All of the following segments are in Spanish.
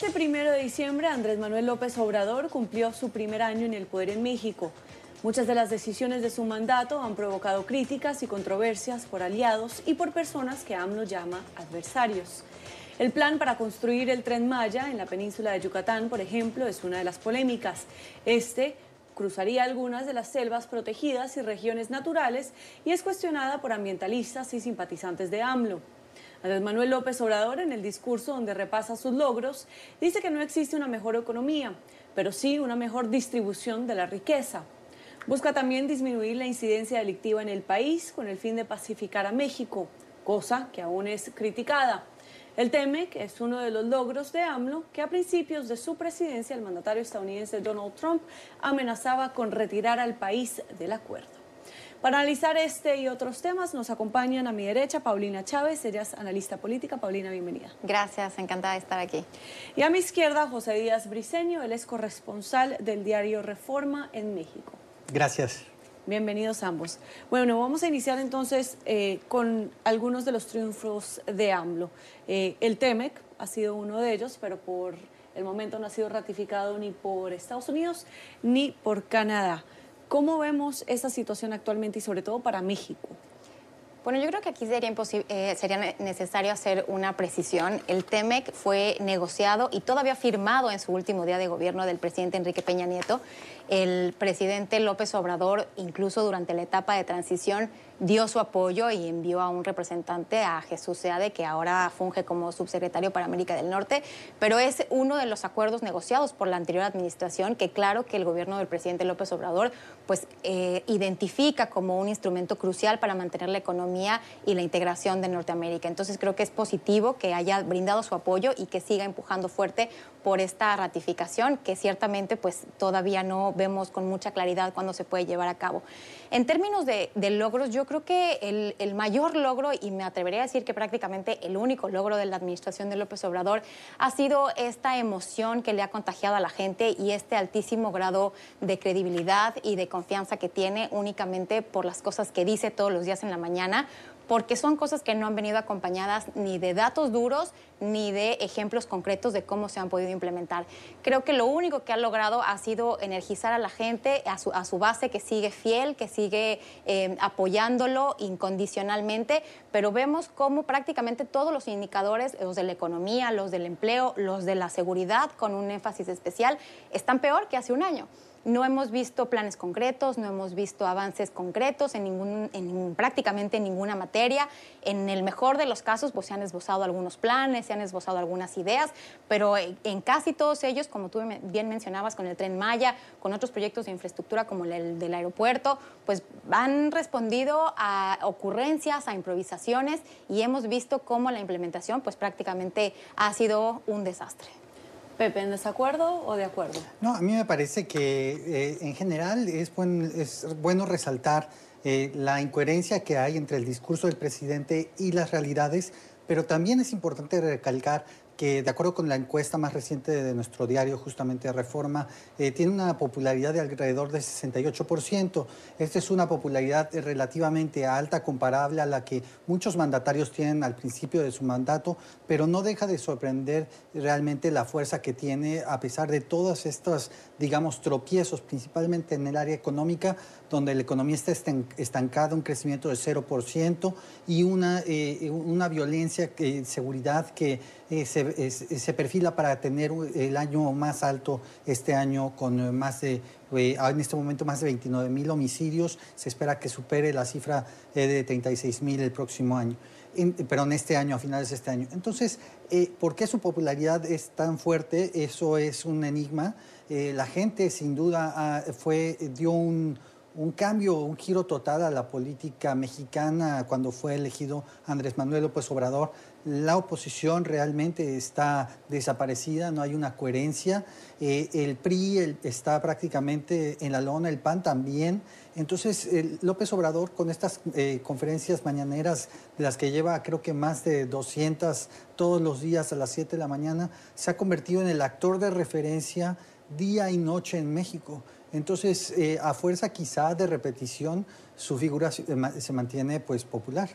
Este primero de diciembre, Andrés Manuel López Obrador cumplió su primer año en el poder en México. Muchas de las decisiones de su mandato han provocado críticas y controversias por aliados y por personas que AMLO llama adversarios. El plan para construir el tren Maya en la península de Yucatán, por ejemplo, es una de las polémicas. Este cruzaría algunas de las selvas protegidas y regiones naturales y es cuestionada por ambientalistas y simpatizantes de AMLO. Andrés Manuel López Obrador, en el discurso donde repasa sus logros, dice que no existe una mejor economía, pero sí una mejor distribución de la riqueza. Busca también disminuir la incidencia delictiva en el país con el fin de pacificar a México, cosa que aún es criticada. El TEMEC es uno de los logros de AMLO que a principios de su presidencia el mandatario estadounidense Donald Trump amenazaba con retirar al país del acuerdo. Para analizar este y otros temas nos acompañan a mi derecha Paulina Chávez, ella es analista política. Paulina, bienvenida. Gracias, encantada de estar aquí. Y a mi izquierda José Díaz Briceño, él es corresponsal del diario Reforma en México. Gracias. Bienvenidos ambos. Bueno, vamos a iniciar entonces eh, con algunos de los triunfos de AMLO. Eh, el TEMEC ha sido uno de ellos, pero por el momento no ha sido ratificado ni por Estados Unidos ni por Canadá. ¿Cómo vemos esa situación actualmente y sobre todo para México? Bueno, yo creo que aquí sería, eh, sería necesario hacer una precisión. El TEMEC fue negociado y todavía firmado en su último día de gobierno del presidente Enrique Peña Nieto. El presidente López Obrador, incluso durante la etapa de transición, dio su apoyo y envió a un representante, a Jesús Seade, que ahora funge como subsecretario para América del Norte, pero es uno de los acuerdos negociados por la anterior administración que claro que el gobierno del presidente López Obrador pues eh, identifica como un instrumento crucial para mantener la economía y la integración de Norteamérica. Entonces creo que es positivo que haya brindado su apoyo y que siga empujando fuerte por esta ratificación que ciertamente pues todavía no vemos con mucha claridad cuándo se puede llevar a cabo. En términos de, logros, yo creo que el, el, mayor logro, y me atrevería a decir que prácticamente el único logro de la administración de López Obrador, ha sido esta emoción que le ha contagiado a la gente y este altísimo grado de credibilidad y de confianza que tiene únicamente por las cosas que dice todos los días en la mañana, porque son cosas que no han venido acompañadas ni de datos duros ni de ejemplos concretos de cómo se han podido implementar. Creo que lo único que ha logrado ha sido energizar a la gente, a su, base que sigue fiel, que sigue eh, apoyándolo incondicionalmente, pero vemos cómo prácticamente todos los indicadores, los de la economía, los del empleo, los de la seguridad, con un énfasis especial, están peor que hace un año. No hemos visto planes concretos, no hemos visto avances concretos en, ningún, en prácticamente en ninguna materia. En el mejor de los casos, pues se han esbozado algunos planes, se han esbozado algunas ideas, pero en casi todos ellos, como tú bien mencionabas, con el tren Maya, con otros proyectos de infraestructura como el del aeropuerto, pues han respondido a ocurrencias, a improvisaciones y hemos visto cómo la implementación, pues prácticamente ha sido un desastre. Pepe, ¿en desacuerdo o de acuerdo? No, a mí me parece que eh, en general es, bueno resaltar eh, la incoherencia que hay entre el discurso del presidente y las realidades, pero también es importante recalcar que de acuerdo con la encuesta más reciente de nuestro diario, justamente Reforma, eh, tiene una popularidad de alrededor de 68%. Esta es una popularidad relativamente alta, comparable a la que muchos mandatarios tienen al principio de su mandato, pero no deja de sorprender realmente la fuerza que tiene a pesar de todos estos, digamos, tropiezos, principalmente en el área económica, donde la economía está estancada, un crecimiento de 0% y una, eh, una violencia, que, seguridad que eh, se, perfila para tener el año más alto este año con más de, eh, en este momento más de 29 mil homicidios. Se espera que supere la cifra de 36 mil el próximo año. pero en este año, a finales de este año. Entonces, ¿por qué su popularidad es tan fuerte? Eso es un enigma. la gente, sin duda, ah, fue, dio un, un cambio, un giro total a la política mexicana cuando fue elegido Andrés Manuel López Obrador. La oposición realmente está desaparecida, no hay una coherencia. Eh, el PRI está prácticamente en la lona, el PAN también. Entonces, López Obrador, con estas eh, conferencias mañaneras, de las que lleva creo que más de 200 todos los días a las 7 de la mañana, se ha convertido en el actor de referencia día y noche en México. Entonces, eh, a fuerza quizá de repetición, su figura se, mantiene pues popular.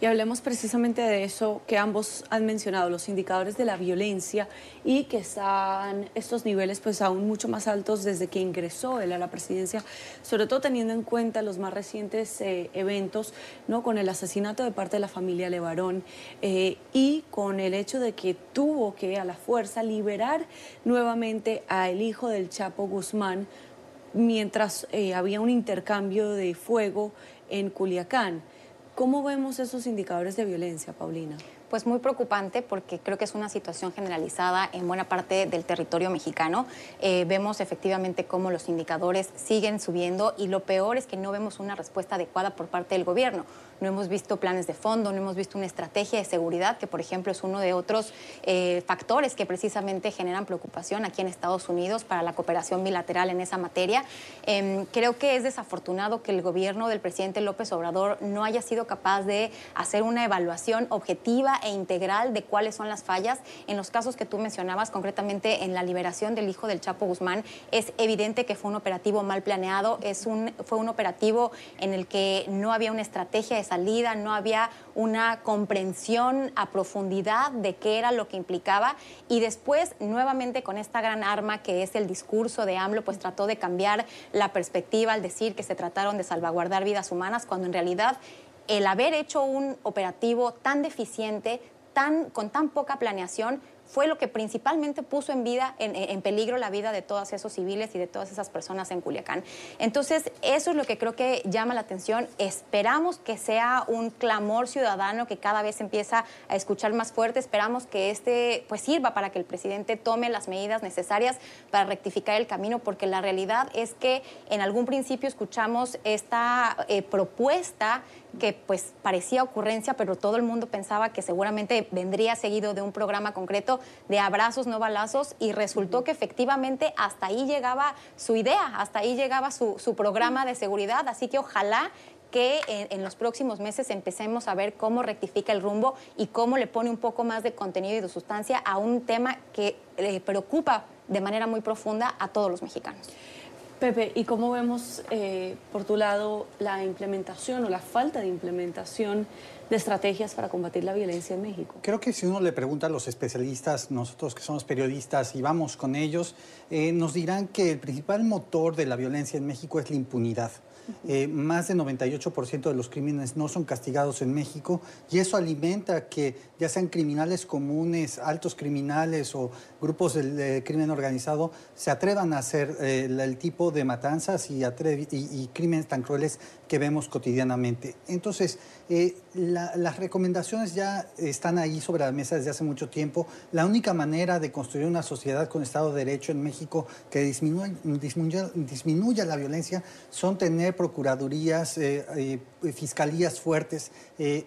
Y hablemos precisamente de eso que ambos han mencionado, los indicadores de la violencia y que están estos niveles pues aún mucho más altos desde que ingresó él a la presidencia, sobre todo teniendo en cuenta los más recientes eh, eventos, ¿no? con el asesinato de parte de la familia Levarón eh, y con el hecho de que tuvo que a la fuerza liberar nuevamente a el hijo del Chapo Guzmán mientras eh, había un intercambio de fuego en Culiacán. ¿Cómo vemos esos indicadores de violencia, Paulina? pues muy preocupante porque creo que es una situación generalizada en buena parte del territorio mexicano. Eh, vemos efectivamente cómo los indicadores siguen subiendo y lo peor es que no vemos una respuesta adecuada por parte del gobierno. No hemos visto planes de fondo, no hemos visto una estrategia de seguridad, que por ejemplo es uno de otros eh, factores que precisamente generan preocupación aquí en Estados Unidos para la cooperación bilateral en esa materia. Em, creo que es desafortunado que el gobierno del presidente López Obrador no haya sido capaz de hacer una evaluación objetiva e integral de cuáles son las fallas. En los casos que tú mencionabas, concretamente en la liberación del hijo del Chapo Guzmán, es evidente que fue un operativo mal planeado, es un, fue un operativo en el que no había una estrategia de no había una comprensión a profundidad de qué era lo que implicaba. Y después nuevamente con esta gran arma que es el discurso de AMLO, pues trató de cambiar la perspectiva al decir que se trataron de salvaguardar vidas humanas cuando en realidad el haber hecho un operativo tan deficiente, tan, con tan poca planeación, fue lo que principalmente puso en, vida, en, peligro la vida de todos esos civiles y de todas esas personas en Culiacán. Entonces, eso es lo que creo que llama la atención. Esperamos que sea un clamor ciudadano que cada vez empieza a escuchar más fuerte. Esperamos que este pues sirva para que el presidente tome las medidas necesarias para rectificar el camino, porque la realidad es que en algún principio escuchamos esta eh, propuesta que pues parecía ocurrencia, pero todo el mundo pensaba que seguramente vendría seguido de un programa concreto de abrazos, no balazos, y resultó que efectivamente hasta ahí llegaba su idea, hasta ahí llegaba su, programa de seguridad, así que ojalá que en, los próximos meses empecemos a ver cómo rectifica el rumbo y cómo le pone un poco más de contenido y de sustancia a un tema que le preocupa de manera muy profunda a todos los mexicanos. Pepe, ¿y cómo vemos eh, por tu lado la implementación o la falta de implementación de estrategias para combatir la violencia en México? Creo que si uno le pregunta a los especialistas, nosotros que somos periodistas y vamos con ellos, eh, nos dirán que el principal motor de la violencia en México es la impunidad. Eh, más del 98% de los crímenes no son castigados en México y eso alimenta que ya sean criminales comunes, altos criminales o grupos del crimen organizado se atrevan a hacer eh, el tipo de matanzas y, y, crímenes tan crueles que vemos cotidianamente. Entonces, eh, las recomendaciones ya están ahí sobre la mesa desde hace mucho tiempo. La única manera de construir una sociedad con Estado de Derecho en México que disminuya, disminuya la violencia son tener procuradurías, eh, eh, fiscalías fuertes, eh,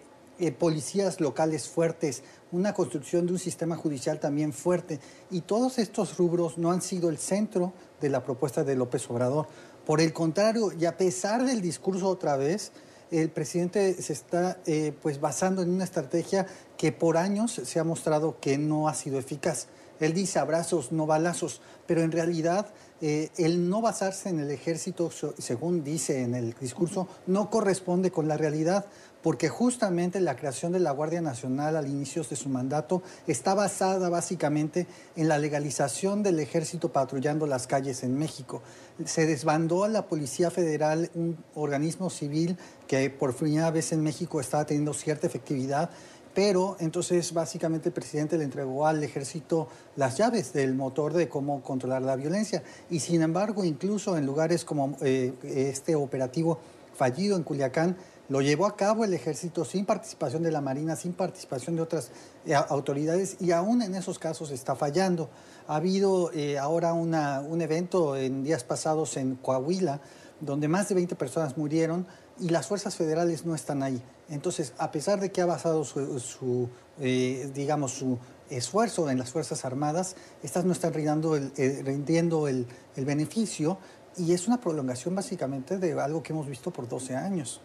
policías locales fuertes, una construcción de un sistema judicial también fuerte. Y todos estos rubros no han sido el centro de la propuesta de López Obrador. Por el contrario, y a pesar del discurso otra vez, el presidente se está pues basando en una estrategia que por años se ha mostrado que no ha sido eficaz. Él dice abrazos, no balazos, pero en realidad eh, el no basarse en el ejército, según dice en el discurso, no corresponde con la realidad, porque justamente la creación de la Guardia Nacional al inicio de su mandato está basada básicamente en la legalización del ejército patrullando las calles en México. Se desbandó a la Policía Federal, un organismo civil que por primera vez en México estaba teniendo cierta efectividad pero entonces básicamente el presidente le entregó al ejército las llaves del motor de cómo controlar la violencia. Y sin embargo, incluso en lugares como eh, este operativo fallido en Culiacán, lo llevó a cabo el ejército sin participación de la Marina, sin participación de otras eh, autoridades y aún en esos casos está fallando. Ha habido eh, ahora un evento en días pasados en Coahuila, donde más de 20 personas murieron y las fuerzas federales no están ahí. Entonces, a pesar de que ha basado su, eh, digamos, su esfuerzo en las Fuerzas Armadas, estas no están rindiendo el, el, beneficio y es una prolongación básicamente de algo que hemos visto por 12 años.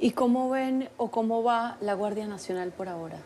¿Y cómo ven o cómo va la Guardia Nacional por ahora?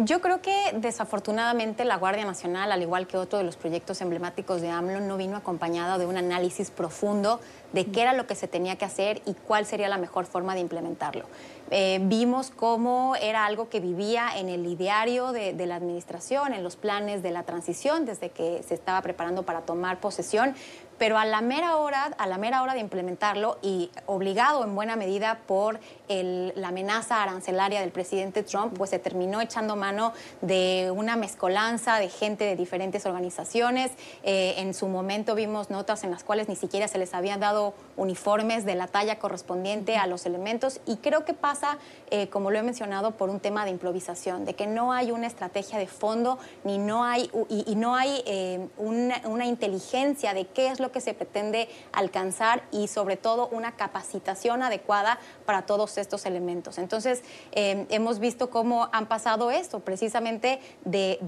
Yo creo que desafortunadamente la Guardia Nacional, al igual que otro de los proyectos emblemáticos de AMLO, no vino acompañado de un análisis profundo de qué era lo que se tenía que hacer y cuál sería la mejor forma de implementarlo. eh, vimos cómo era algo que vivía en el ideario de, de la administración, en los planes de la transición, desde que se estaba preparando para tomar posesión, pero a la mera hora, a la mera hora de implementarlo y obligado en buena medida por el, la amenaza arancelaria del presidente Trump, pues se terminó echando mano de una mezcolanza de gente de diferentes organizaciones. Eh, en su momento vimos notas en las cuales ni siquiera se les habían dado uniformes de la talla correspondiente a los elementos y creo que pasa, eh, como lo he mencionado, por un tema de improvisación, de que no hay una estrategia de fondo ni no hay, y, y no hay eh, una, una inteligencia de qué es lo que se pretende alcanzar y sobre todo una capacitación adecuada para todos estos elementos. Entonces, eh, hemos visto cómo han pasado esto, precisamente de,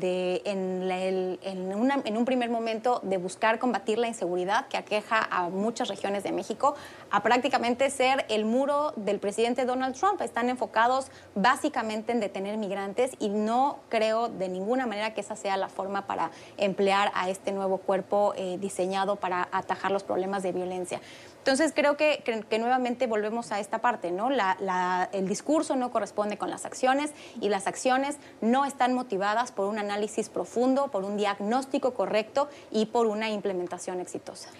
en, un primer momento de buscar combatir la inseguridad que aqueja a muchas regiones de México, a prácticamente ser el muro del presidente Donald Trump. Están enfocados básicamente en detener migrantes y no creo de ninguna manera que esa sea la forma para emplear a este nuevo cuerpo eh, diseñado para atajar los problemas de violencia. Entonces creo que, que, que, nuevamente volvemos a esta parte, ¿no? La, la, el discurso no corresponde con las acciones y las acciones no están motivadas por un análisis profundo, por un diagnóstico correcto y por una implementación exitosa.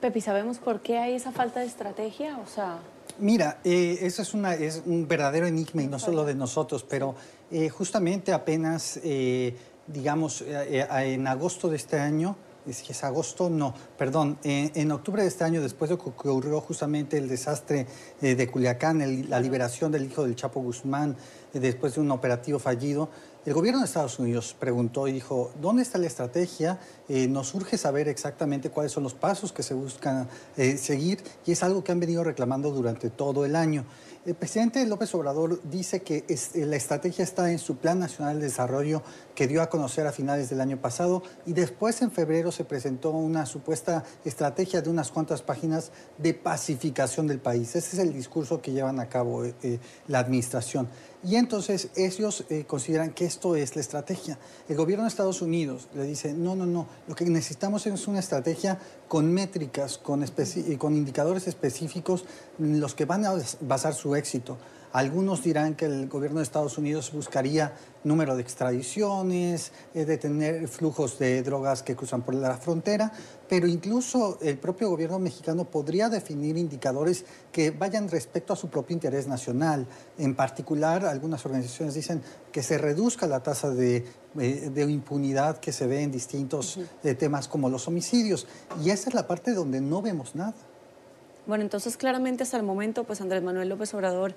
Pepi, ¿sabemos por qué hay esa falta de estrategia? O sea... Mira, eh, eso es, una, es un verdadero enigma y no solo de nosotros, pero eh, justamente apenas, eh, digamos, en agosto de este año, es agosto, no, perdón, en, en, octubre de este año, después de que ocurrió justamente el desastre eh, de Culiacán, el, la liberación del hijo del Chapo Guzmán, eh, después de un operativo fallido, el gobierno de Estados Unidos preguntó y dijo, ¿dónde está la estrategia? Eh, nos urge saber exactamente cuáles son los pasos que se buscan eh, seguir y es algo que han venido reclamando durante todo el año. El presidente López Obrador dice que es, la estrategia está en su Plan Nacional de Desarrollo que dio a conocer a finales del año pasado y después en febrero se presentó una supuesta estrategia de unas cuantas páginas de pacificación del país. Ese es el discurso que llevan a cabo eh, la administración. Y entonces ellos eh, consideran que esto es la estrategia. El gobierno de Estados Unidos le dice, no, no, no, lo que necesitamos es una estrategia con métricas, con, con indicadores específicos en los que van a basar su éxito. Algunos dirán que el gobierno de Estados Unidos buscaría número de extradiciones, eh, detener flujos de drogas que cruzan por la frontera, pero incluso el propio gobierno mexicano podría definir indicadores que vayan respecto a su propio interés nacional. En particular, algunas organizaciones dicen que se reduzca la tasa de, eh, de impunidad que se ve en distintos eh, temas como los homicidios. Y esa es la parte donde no vemos nada. Bueno, entonces claramente hasta el momento, pues Andrés Manuel López Obrador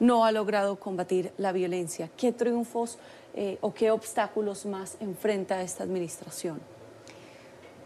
no ha logrado combatir la violencia. ¿Qué triunfos eh, o qué obstáculos más enfrenta esta administración?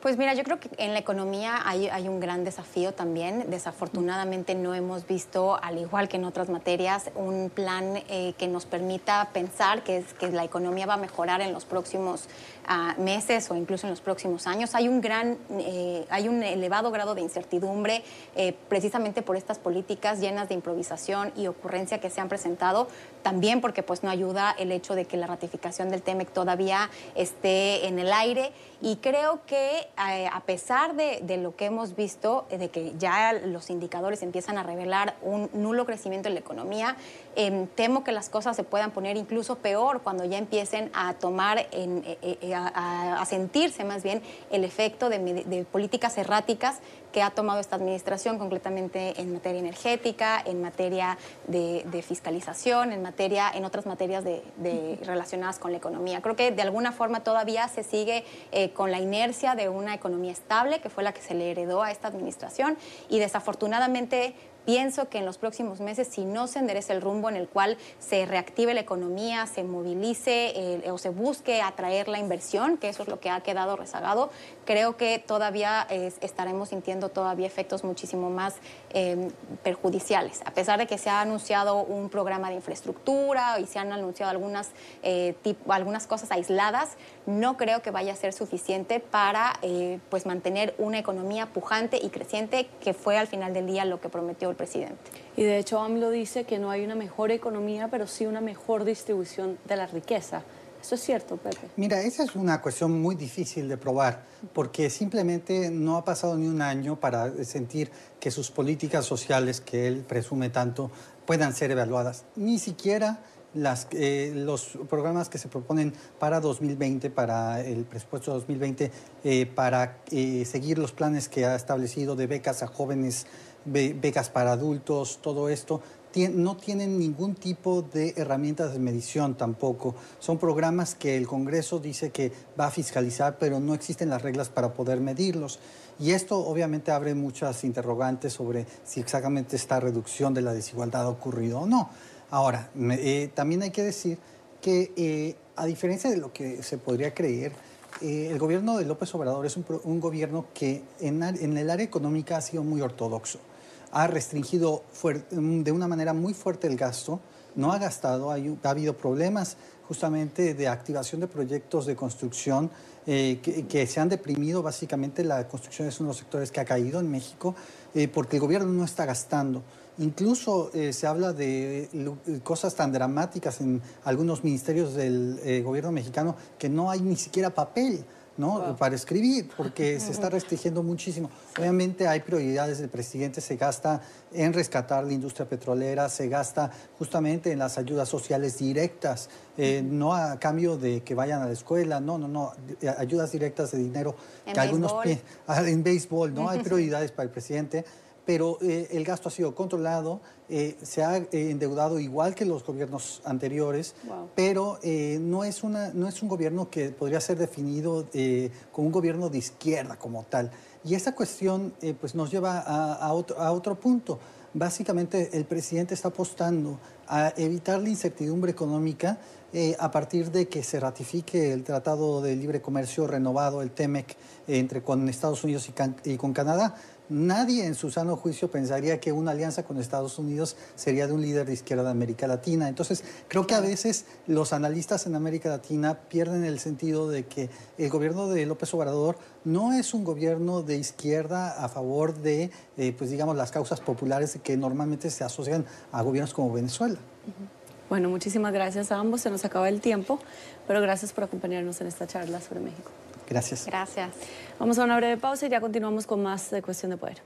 Pues mira, yo creo que en la economía hay, un gran desafío también. Desafortunadamente no hemos visto, al igual que en otras materias, un plan eh, que nos permita pensar que, es, que la economía va a mejorar en los próximos uh, meses o incluso en los próximos años. Hay un gran, eh, hay un elevado grado de incertidumbre eh, precisamente por estas políticas llenas de improvisación y ocurrencia que se han presentado. También porque pues no ayuda el hecho de que la ratificación del TEMEC todavía esté en el aire. Y creo que eh, a pesar de, lo que hemos visto, de que ya los indicadores empiezan a revelar un nulo crecimiento en la economía, eh, temo que las cosas se puedan poner incluso peor cuando ya empiecen a tomar, en, eh, a, a, sentirse más bien el efecto de, de políticas erráticas que ha tomado esta administración concretamente en materia energética, en materia de, de fiscalización, en materia, en otras materias de, de, relacionadas con la economía. Creo que de alguna forma todavía se sigue eh, con la inercia de una economía estable, que fue la que se le heredó a esta administración, y desafortunadamente pienso que en los próximos meses, si no se endereza el rumbo en el cual se reactive la economía, se movilice eh, o se busque atraer la inversión, que eso es lo que ha quedado rezagado, creo que todavía eh, estaremos sintiendo todavía efectos muchísimo más eh, perjudiciales. A pesar de que se ha anunciado un programa de infraestructura y se han anunciado algunas, eh, tipo, algunas cosas aisladas, no creo que vaya a ser suficiente para pues mantener una economía pujante y creciente, que fue al final del día lo que prometió el presidente. Y de hecho AMLO dice que no hay una mejor economía, pero sí una mejor distribución de la riqueza. ¿Eso es cierto, Pepe? Mira, esa es una cuestión muy difícil de probar, porque simplemente no ha pasado ni un año para sentir que sus políticas sociales, que él presume tanto, puedan ser evaluadas. Ni siquiera las, eh, los programas que se proponen para 2020, para el presupuesto 2020, eh, para eh, seguir los planes que ha establecido de becas a jóvenes, becas para adultos, todo esto, no tienen ningún tipo de herramientas de medición tampoco. Son programas que el Congreso dice que va a fiscalizar, pero no existen las reglas para poder medirlos. Y esto obviamente abre muchas interrogantes sobre si exactamente esta reducción de la desigualdad ha ocurrido o no. Ahora, eh, también hay que decir que eh, a diferencia de lo que se podría creer, eh, el gobierno de López Obrador es un, gobierno que en, el área económica ha sido muy ortodoxo. Ha restringido de una manera muy fuerte el gasto, no ha gastado, ha, habido problemas justamente de activación de proyectos de construcción que, que, se han deprimido. Básicamente la construcción es uno de los sectores que ha caído en México porque el gobierno no está gastando. Incluso eh, se habla de cosas tan dramáticas en algunos ministerios del eh, gobierno mexicano que no hay ni siquiera papel. ¿No? para escribir, porque se está restringiendo muchísimo. Obviamente hay prioridades del presidente, se gasta en rescatar la industria petrolera, se gasta justamente en las ayudas sociales directas, eh, no a cambio de que vayan a la escuela, no, no, no, ayudas directas de dinero en que algunos ah, en béisbol, ¿no? Hay prioridades para el presidente pero eh, el gasto ha sido controlado, eh, se ha eh, endeudado igual que los gobiernos anteriores, pero no, es una, no es un gobierno que podría ser definido como un gobierno de izquierda como tal. Y esta cuestión pues nos lleva a, otro, a otro punto. Básicamente el presidente está apostando a evitar la incertidumbre económica a partir de que se ratifique el Tratado de Libre Comercio renovado, el TEMEC, entre con Estados Unidos y, y con Canadá Nadie en su sano juicio pensaría que una alianza con Estados Unidos sería de un líder de izquierda de América Latina. Entonces, creo que a veces los analistas en América Latina pierden el sentido de que el gobierno de López Obrador no es un gobierno de izquierda a favor de, eh, pues digamos, las causas populares que normalmente se asocian a gobiernos como Venezuela. Bueno, muchísimas gracias a ambos. Se nos acaba el tiempo, pero gracias por acompañarnos en esta charla sobre México. Gracias. Gracias. Vamos a una breve pausa y ya continuamos con más de Cuestión de Poder.